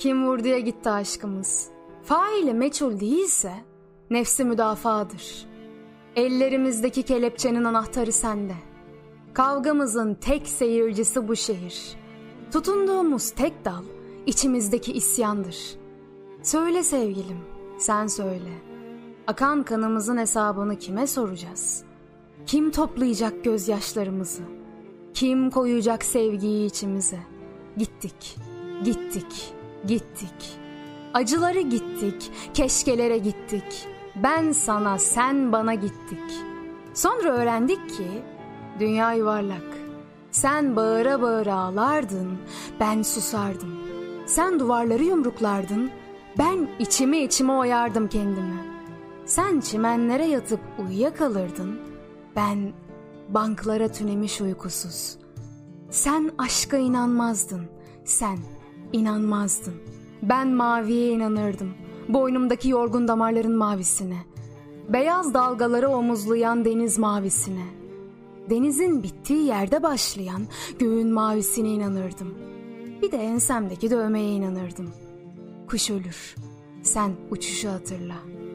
Kim vurduya gitti aşkımız. Faili meçhul değilse nefsi müdafadır. Ellerimizdeki kelepçenin anahtarı sende. Kavgamızın tek seyircisi bu şehir. Tutunduğumuz tek dal içimizdeki isyandır. Söyle sevgilim, sen söyle. Akan kanımızın hesabını kime soracağız? Kim toplayacak gözyaşlarımızı? Kim koyacak sevgiyi içimize? Gittik, gittik, gittik. Acıları gittik, keşkelere gittik. Ben sana, sen bana gittik. Sonra öğrendik ki dünya yuvarlak. Sen bağıra bağıra ağlardın, ben susardım. Sen duvarları yumruklardın, ben içimi içime oyardım kendimi. Sen çimenlere yatıp uyuyakalırdın, ben banklara tünemiş uykusuz. Sen aşka inanmazdın, sen inanmazdın. Ben maviye inanırdım, boynumdaki yorgun damarların mavisine. Beyaz dalgaları omuzlayan deniz mavisine. Denizin bittiği yerde başlayan göğün mavisine inanırdım. Bir de ensemdeki dövmeye inanırdım. Kuş ölür, sen uçuşu hatırla.''